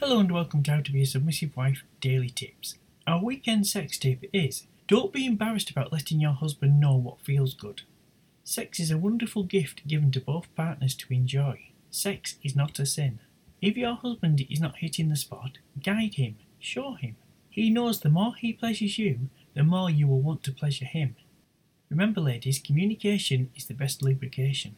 Hello and welcome to How to Be a Submissive Wife Daily Tips. Our weekend sex tip is Don't be embarrassed about letting your husband know what feels good. Sex is a wonderful gift given to both partners to enjoy. Sex is not a sin. If your husband is not hitting the spot, guide him, show him. He knows the more he pleasures you, the more you will want to pleasure him. Remember, ladies, communication is the best lubrication.